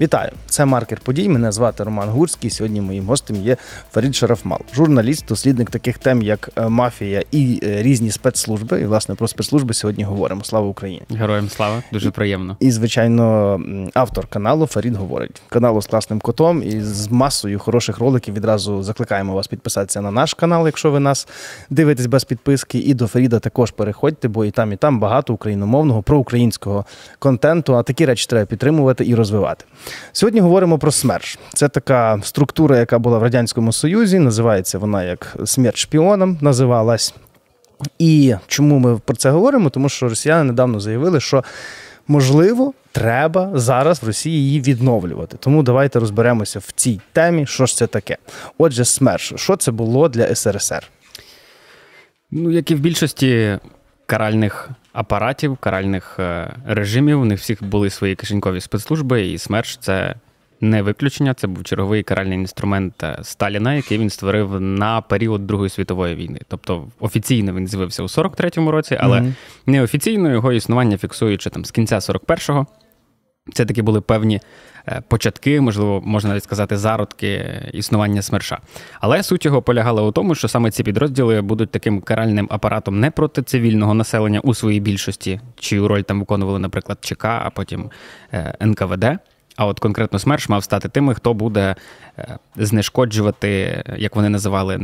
Вітаю! Це маркер подій. Мене звати Роман Гурський. Сьогодні моїм гостем є Фарід Шарафмал, журналіст, дослідник таких тем, як е, мафія і е, різні спецслужби. І власне про спецслужби сьогодні говоримо. Слава Україні! Героям слава, дуже приємно. І, звичайно, автор каналу Фарід говорить. Каналу з класним котом і з масою хороших роликів. Відразу закликаємо вас підписатися на наш канал, якщо ви нас дивитесь без підписки. І до Фаріда також переходьте, бо і там, і там багато україномовного, проукраїнського контенту. А такі речі треба підтримувати і розвивати. Сьогодні говоримо про СМЕРШ. Це така структура, яка була в Радянському Союзі. Називається вона як смерть шпіонам називалась. І чому ми про це говоримо? Тому що росіяни недавно заявили, що можливо треба зараз в Росії її відновлювати. Тому давайте розберемося в цій темі, що ж це таке. Отже, СМЕРШ, що це було для СРСР? Ну, як і в більшості каральних апаратів, каральних е, режимів. У них всіх були свої кишенькові спецслужби, і СМЕРШ це не виключення. Це був черговий каральний інструмент е, Сталіна, який він створив на період Другої світової війни. Тобто офіційно він з'явився у 43-му році, але mm-hmm. неофіційно його існування фіксуючи там з кінця 41-го. Це такі були певні початки, можливо, можна навіть сказати, зародки існування СМЕРШа. Але суть його полягала у тому, що саме ці підрозділи будуть таким каральним апаратом не проти цивільного населення у своїй більшості, чию роль там виконували, наприклад, ЧК, а потім е, НКВД. А от конкретно СМЕРШ мав стати тими, хто буде е, знешкоджувати, як вони називали,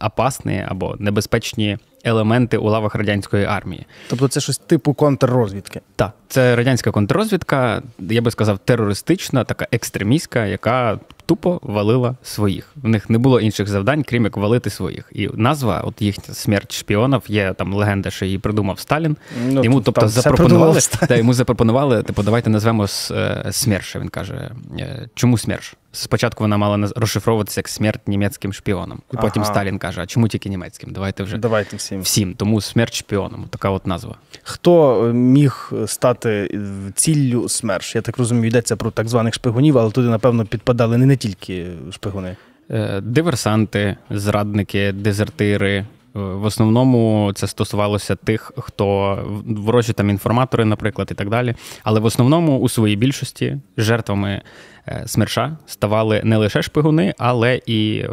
опасні або небезпечні елементи у лавах радянської армії. Тобто це щось типу контррозвідки? Так, це радянська контррозвідка, я би сказав, терористична, така екстремістська, яка тупо валила своїх. В них не було інших завдань, крім як валити своїх. І назва, от їхня смерть шпіонів, є там легенда, що її придумав Сталін. Ну, йому тобто запропонували та, йому запропонували, типу, давайте назвемо е, СМЕРШ. Він каже, «Е, чому СМЕРШ? Спочатку вона мала розшифровуватися як смерть німецьким шпіоном. І потім ага. Сталін каже: а чому тільки німецьким? Давайте вже Давайте всім. Всім. Тому смерть шпіоном. Така от назва. Хто е, міг стати ціллю СМЕРШ? Я так розумію, йдеться про так званих шпигунів, але туди, напевно, підпадали не, не тільки шпигуни. Е, диверсанти, зрадники, дезертири. Е, в основному це стосувалося тих, хто ворожі там інформатори, наприклад, і так далі. Але в основному у своїй більшості жертвами Е, СМЕРШа ставали не лише шпигуни, але і е,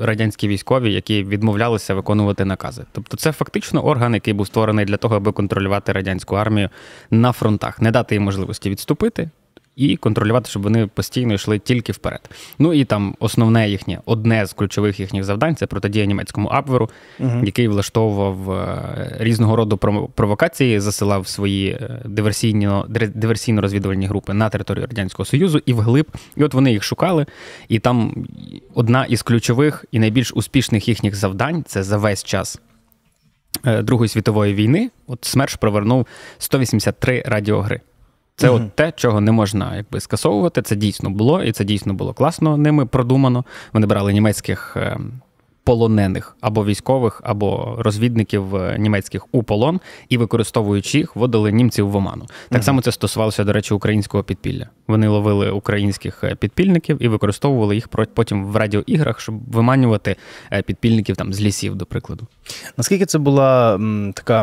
радянські військові, які відмовлялися виконувати накази. Тобто, це фактично орган, який був створений для того, аби контролювати радянську армію на фронтах, не дати їм можливості відступити, і контролювати, щоб вони постійно йшли тільки вперед. Ну і там основне їхнє, одне з ключових їхніх завдань це протидія німецькому Абверу, угу. який влаштовував е, різного роду провокації, засилав свої е, диверсійно диверсійно-розвідувальні групи на територію радянського союзу і вглиб. І от вони їх шукали. І там одна із ключових і найбільш успішних їхніх завдань це за весь час. Е, Другої світової війни от СМЕРШ провернув 183 радіогри. Це угу. от те, чого не можна якби скасовувати. Це дійсно було, і це дійсно було класно ними продумано. Вони брали німецьких ем, полонених або військових, або розвідників е, німецьких у полон і, використовуючи їх, вводили німців в оману. Так mm само це стосувалося, до речі, українського підпілля. Вони ловили українських е, підпільників і використовували їх потім в радіоіграх, щоб виманювати е, підпільників там з лісів, до прикладу. Наскільки це була м, така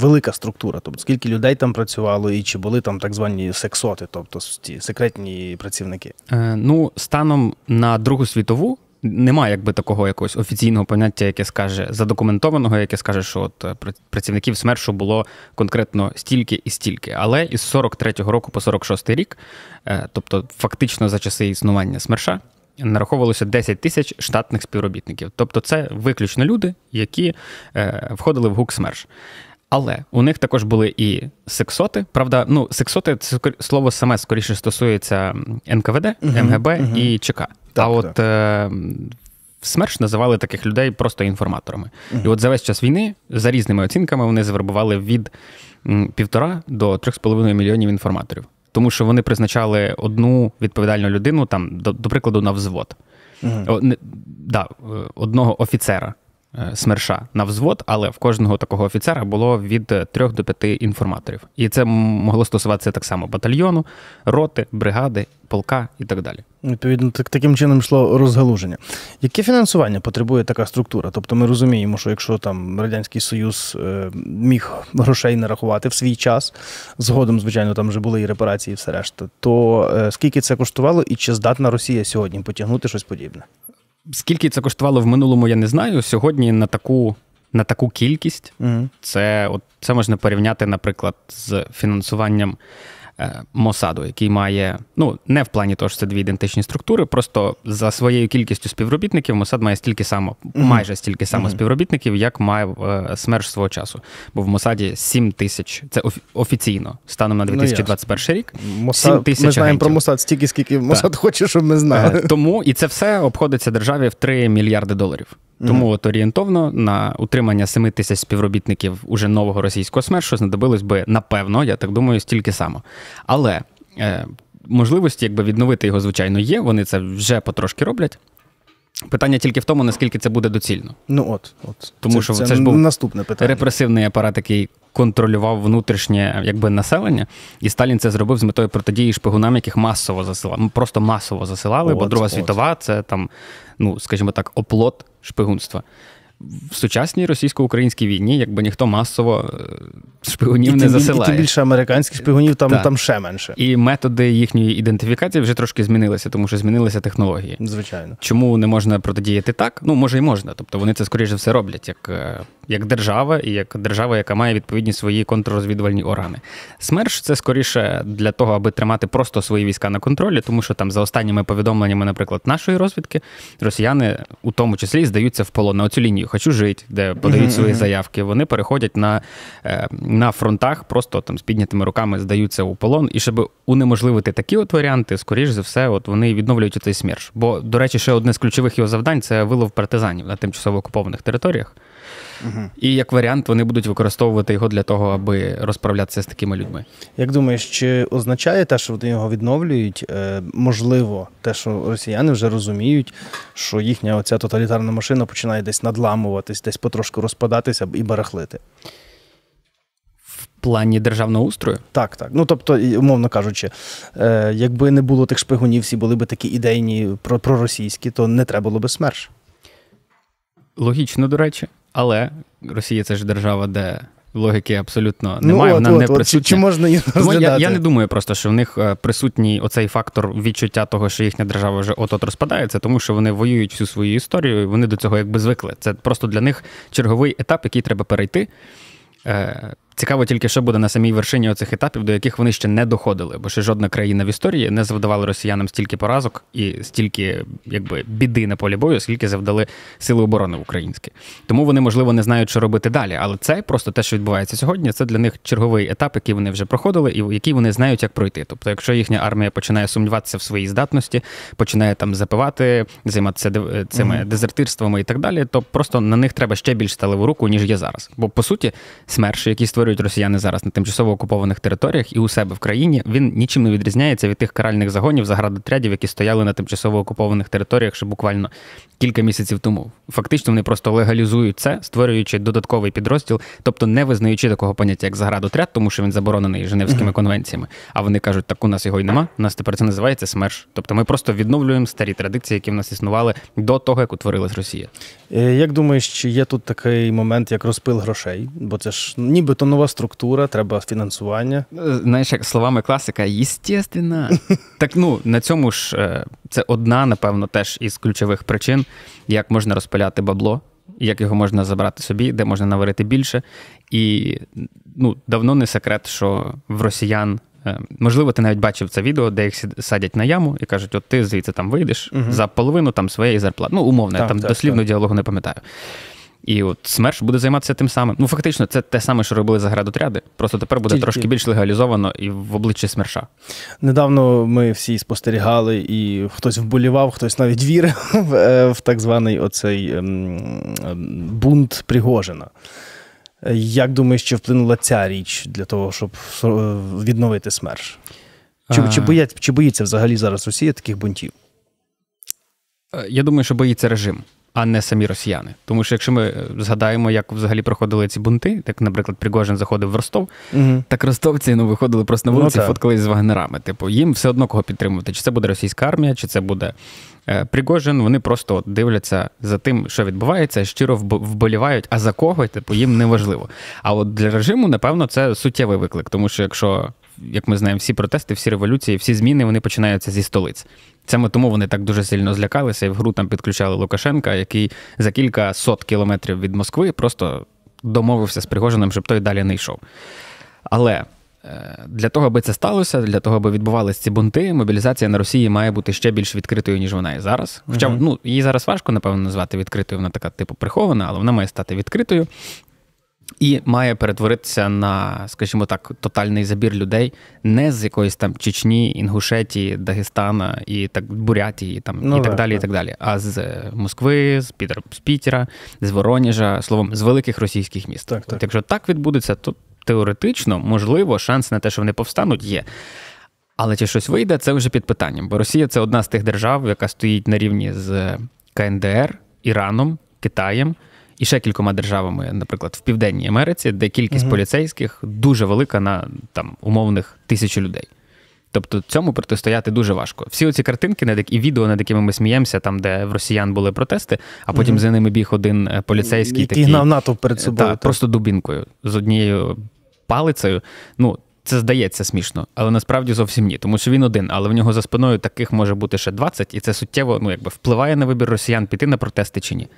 велика структура? Тобто скільки людей там працювало, і чи були там так звані сексоти, тобто ті секретні працівники? Е, Ну, станом на Другу світову немає якби такого якогось офіційного поняття, яке скаже задокументованого, яке скаже, що от е, працівників СМЕРШу було конкретно стільки і стільки. Але із 43-го року по 46-й рік, е, тобто фактично за часи існування СМЕРШа, нараховувалося 10 тисяч штатних співробітників. Тобто, це виключно люди, які е, входили в ГУК СМЕРШ. Але у них також були і сексоти. Правда, ну сексоти це слово саме скоріше стосується НКВД, МГБ uh-huh. і ЧК. Так, а от е, СМЕРШ називали таких людей просто інформаторами. Uh-huh. І от за весь час війни, за різними оцінками, вони завербували від півтора до трьох з половиною мільйонів інформаторів. Тому що вони призначали одну відповідальну людину, там, до, до прикладу, на взвод. Uh-huh. О, не, да, Одного офіцера е, смерша на взвод, але в кожного такого офіцера було від 3 до 5 інформаторів. І це могло стосуватися так само батальйону, роти, бригади, полка і так далі. Відповідно, так, таким чином йшло розгалуження. Яке фінансування потребує така структура? Тобто ми розуміємо, що якщо там Радянський Союз е, міг грошей нарахувати в свій час, згодом, звичайно, там вже були і репарації, і все решта, то е, скільки це коштувало і чи здатна Росія сьогодні потягнути щось подібне? Скільки це коштувало в минулому, я не знаю. Сьогодні на таку на таку кількість угу. це от це можна порівняти, наприклад, з фінансуванням Мосаду, який має, ну не в плані того, що це дві ідентичні структури, просто за своєю кількістю співробітників Мосад має стільки само, mm-hmm. майже стільки само mm-hmm. співробітників, як має е, СМЕРШ свого часу. Бо в Мосаді 7 тисяч, це офіційно станом на 2021 ну, рік. Мосад, 7 тисяч Ми знаємо агентів. про Мосад стільки, скільки Мосад хоче, щоб ми знали. Е, тому і це все обходиться державі в 3 мільярди доларів. Тому mm-hmm. от орієнтовно на утримання 7 тисяч співробітників уже нового російського СМЕРШу знадобилось би напевно, я так думаю, стільки само. Але е, можливості, якби відновити його, звичайно, є. Вони це вже потрошки роблять. Питання тільки в тому, наскільки це буде доцільно. Ну от, от. Тому це, що це, це ж був наступне питання. репресивний апарат, який контролював внутрішнє якби населення, і Сталін це зробив з метою протидії шпигунам, яких масово засилали. Просто масово засилали, от, бо Друга от. світова це там, ну скажімо так, оплот шпигунства в сучасній російсько-українській війні, якби ніхто масово е, шпигунів і не засилає. І тим більше американських шпигунів там там ще менше. І методи їхньої ідентифікації вже трошки змінилися, тому що змінилися технології. Звичайно. Чому не можна протидіяти так? Ну, може і можна. Тобто вони це скоріше все роблять як е, як держава, і як держава, яка має відповідні свої контррозвідувальні органи. СМЕРШ це скоріше для того, аби тримати просто свої війська на контролі, тому що там за останніми повідомленнями, наприклад, нашої розвідки, росіяни у тому числі здаються в полон на оцю лінію хочу жити, де подають свої заявки. Вони переходять на е, на фронтах, просто там з піднятими руками здаються у полон. І щоб унеможливити такі от варіанти, скоріш за все, от вони відновлюють цей смерч. Бо, до речі, ще одне з ключових його завдань це вилов партизанів на тимчасово окупованих територіях. Угу. І як варіант, вони будуть використовувати його для того, аби розправлятися з такими людьми. Як думаєш, чи означає те, що вони його відновлюють? Е, можливо, те, що росіяни вже розуміють, що їхня оця тоталітарна машина починає десь надламуватись, десь потрошку розпадатися і барахлити? В плані державного устрою? Так, так. Ну тобто, умовно кажучи, е, якби не було тих шпигунів, всі були б такі ідейні проросійські, то не треба було би смерш. Логічно, до речі. Але Росія це ж держава, де логіки абсолютно немає. Ну, вона от, не от, присутня. Чи можна її Тому я, я не думаю просто, що в них е, присутній оцей фактор відчуття того, що їхня держава вже от-от розпадається, тому що вони воюють всю свою історію, і вони до цього якби звикли. Це просто для них черговий етап, який треба перейти. Е, Цікаво тільки, що буде на самій вершині оцих етапів, до яких вони ще не доходили, бо ще жодна країна в історії не завдавала росіянам стільки поразок і стільки якби біди на полі бою, скільки завдали сили оборони українські. Тому вони, можливо, не знають, що робити далі. Але це просто те, що відбувається сьогодні. Це для них черговий етап, який вони вже проходили, і який вони знають, як пройти. Тобто, якщо їхня армія починає сумніватися в своїй здатності, починає там запивати, займатися цими mm-hmm. дезертирствами і так далі, то просто на них треба ще більш сталеву руку, ніж є зараз. Бо по суті, смерші, які створюють створюють росіяни зараз на тимчасово окупованих територіях і у себе в країні, він нічим не відрізняється від тих каральних загонів заградотрядів, які стояли на тимчасово окупованих територіях ще буквально кілька місяців тому. Фактично, вони просто легалізують це, створюючи додатковий підрозділ, тобто не визнаючи такого поняття, як заградотряд, тому що він заборонений Женевськими конвенціями. А вони кажуть, так у нас його й нема. У нас тепер це називається СМЕРШ. Тобто ми просто відновлюємо старі традиції, які в нас існували до того, як утворилась Росія. Е, як думаєш, чи є тут такий момент, як розпил грошей? Бо це ж нібито нова структура, треба фінансування. Е, знаєш, як словами класика, єстественно. Так ну на цьому ж е, це одна, напевно, теж із ключових причин, як можна розпиляти бабло, як його можна забрати собі, де можна наварити більше. І ну, давно не секрет, що в росіян. Е, можливо, ти навіть бачив це відео, де їх садять на яму і кажуть, от ти звідси там вийдеш угу. за половину там своєї зарплати. Ну, умовно, так, я там так, дослівно так. діалогу не пам'ятаю. І от СМЕРШ буде займатися тим самим. Ну, фактично, це те саме, що робили заградотряди. Просто тепер буде Тільки... трошки більш легалізовано і в обличчі СМЕРШа. Недавно ми всі спостерігали, і хтось вболівав, хтось навіть вірив в е, так званий оцей ем, ем, бунт Пригожина. Як думаєш, чи вплинула ця річ для того, щоб відновити СМЕРШ? Чи, а... чи, боять, чи боїться взагалі зараз Росія таких бунтів? Е, я думаю, що боїться режим. А не самі росіяни. Тому що якщо ми згадаємо, як взагалі проходили ці бунти, як, наприклад, Пригожин заходив в Ростов, угу. так ростовці ну, виходили просто на ну, вулиці, ну, фоткались з вагнерами. Типу, їм все одно кого підтримувати. Чи це буде російська армія, чи це буде е, Пригожин. Вони просто от дивляться за тим, що відбувається, щиро вболівають, а за кого, типу, їм не важливо. А от для режиму, напевно, це суттєвий виклик, тому що якщо. Як ми знаємо, всі протести, всі революції, всі зміни вони починаються зі столиць. Саме тому вони так дуже сильно злякалися і в гру там підключали Лукашенка, який за кілька сот кілометрів від Москви просто домовився з Пригожиним, щоб той далі не йшов. Але е, для того, аби це сталося, для того, аби відбувалися ці бунти, мобілізація на Росії має бути ще більш відкритою, ніж вона є зараз. Хоча uh-huh. ну, її зараз важко, напевно, назвати відкритою, вона така типу прихована, але вона має стати відкритою і має перетворитися на, скажімо так, тотальний забір людей не з якоїсь там Чечні, Інгушетії, Дагестана і так Бурятії, там ну, і так далі, і так далі. А з Москви, з Пітер, з Пітера, з Воронежа, словом, з великих російських міст. Так, так. От Якщо так відбудеться, то теоретично можливо шанс на те, що вони повстануть, є. Але чи щось вийде, це вже під питанням. Бо Росія це одна з тих держав, яка стоїть на рівні з КНДР, Іраном, Китаєм і ще кількома державами, наприклад, в Південній Америці, де кількість угу. поліцейських дуже велика на там умовних тисячу людей. Тобто цьому протистояти дуже важко. Всі оці картинки, над і відео, над якими ми сміємося, там, де в росіян були протести, а потім угу. за ними біг один е, поліцейський Який такий, гнав НАТО перед собою. Та, так. Просто дубінкою з однією палицею. Ну, це здається смішно, але насправді зовсім ні, тому що він один, але в нього за спиною таких може бути ще 20, і це суттєво ну, якби впливає на вибір росіян піти на протести чи ні.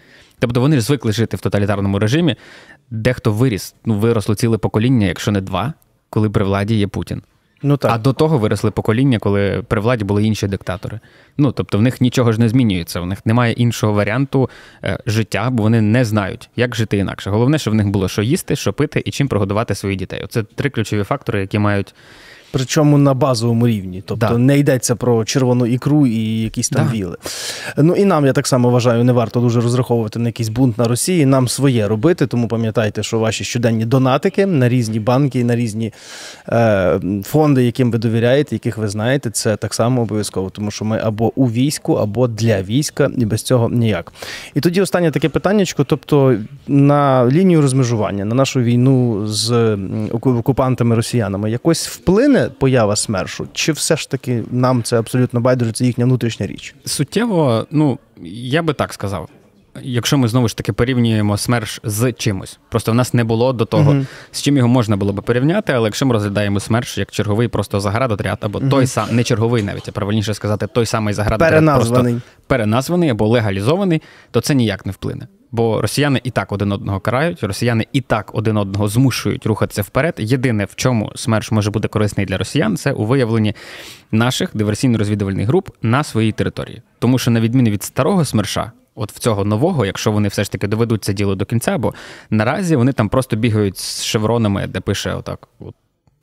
Тобто вони ж звикли жити в тоталітарному режимі, дехто виріс, ну виросло ціле покоління, якщо не два, коли при владі є Путін. Ну так. А до того виросли покоління, коли при владі були інші диктатори. Ну тобто в них нічого ж не змінюється, в них немає іншого варіанту е, життя, бо вони не знають, як жити інакше. Головне, щоб в них було що їсти, що пити і чим прогодувати своїх дітей. Оце три ключові фактори, які мають Причому на базовому рівні. Тобто да. не йдеться про червону ікру і якісь там да. віли. Ну і нам, я так само вважаю, не варто дуже розраховувати на якийсь бунт на Росії. Нам своє робити, тому пам'ятайте, що ваші щоденні донатики на різні банки, на різні е, фонди, яким ви довіряєте, яких ви знаєте, це так само обов'язково, тому що ми або у війську, або для війська, і без цього ніяк. І тоді останнє таке питання, тобто на лінію розмежування, на нашу війну з окупантами росіянами якось вплине поява СМЕРШу, чи все ж таки нам це абсолютно байдуже, це їхня внутрішня річ? Суттєво, ну я би так сказав. Якщо ми знову ж таки порівнюємо СМЕРШ з чимось, просто в нас не було до того, uh-huh. з чим його можна було би порівняти, але якщо ми розглядаємо СМЕРШ як черговий просто заградотряд, або uh-huh. той сам не черговий, навіть а правильніше сказати, той самий заградотряд, переназваний. просто переназваний або легалізований, то це ніяк не вплине. Бо росіяни і так один одного карають, росіяни і так один одного змушують рухатися вперед. Єдине, в чому смерч може бути корисний для росіян, це у виявленні наших диверсійно-розвідувальних груп на своїй території. Тому що, на відміну від старого смерша, от в цього нового, якщо вони все ж таки доведуть це діло до кінця, бо наразі вони там просто бігають з шевронами, де пише отак. от,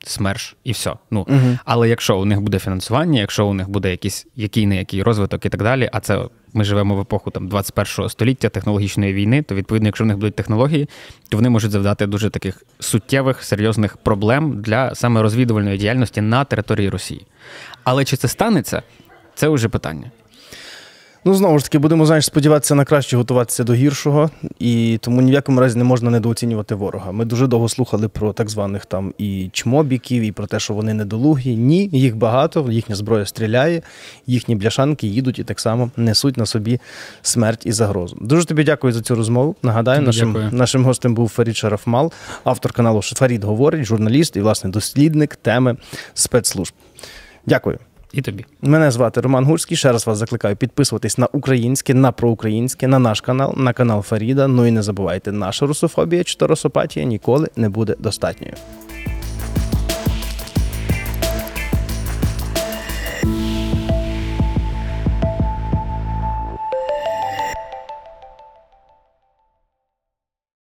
СМЕРШ і все. Ну угу. але якщо у них буде фінансування, якщо у них буде якийсь який не який розвиток і так далі, а це ми живемо в епоху там 21 століття технологічної війни, то відповідно, якщо в них будуть технології, то вони можуть завдати дуже таких суттєвих серйозних проблем для саме розвідувальної діяльності на території Росії. Але чи це станеться, це вже питання. Ну, знову ж таки, будемо знаєш, сподіватися на краще готуватися до гіршого, і тому ні в якому разі не можна недооцінювати ворога. Ми дуже довго слухали про так званих там і чмобіків, і про те, що вони недолугі. Ні, їх багато, їхня зброя стріляє, їхні бляшанки їдуть і так само несуть на собі смерть і загрозу. Дуже тобі дякую за цю розмову. Нагадаю, нашим нашим гостем був Фарід Шарафмал, автор каналу Фарід говорить, журналіст і, власне, дослідник теми спецслужб. Дякую. І тобі мене звати Роман Гурський. Ще раз вас закликаю підписуватись на українське, на проукраїнське, на наш канал, на канал Фаріда. Ну і не забувайте, наша русофобія чи торосопатія ніколи не буде достатньою.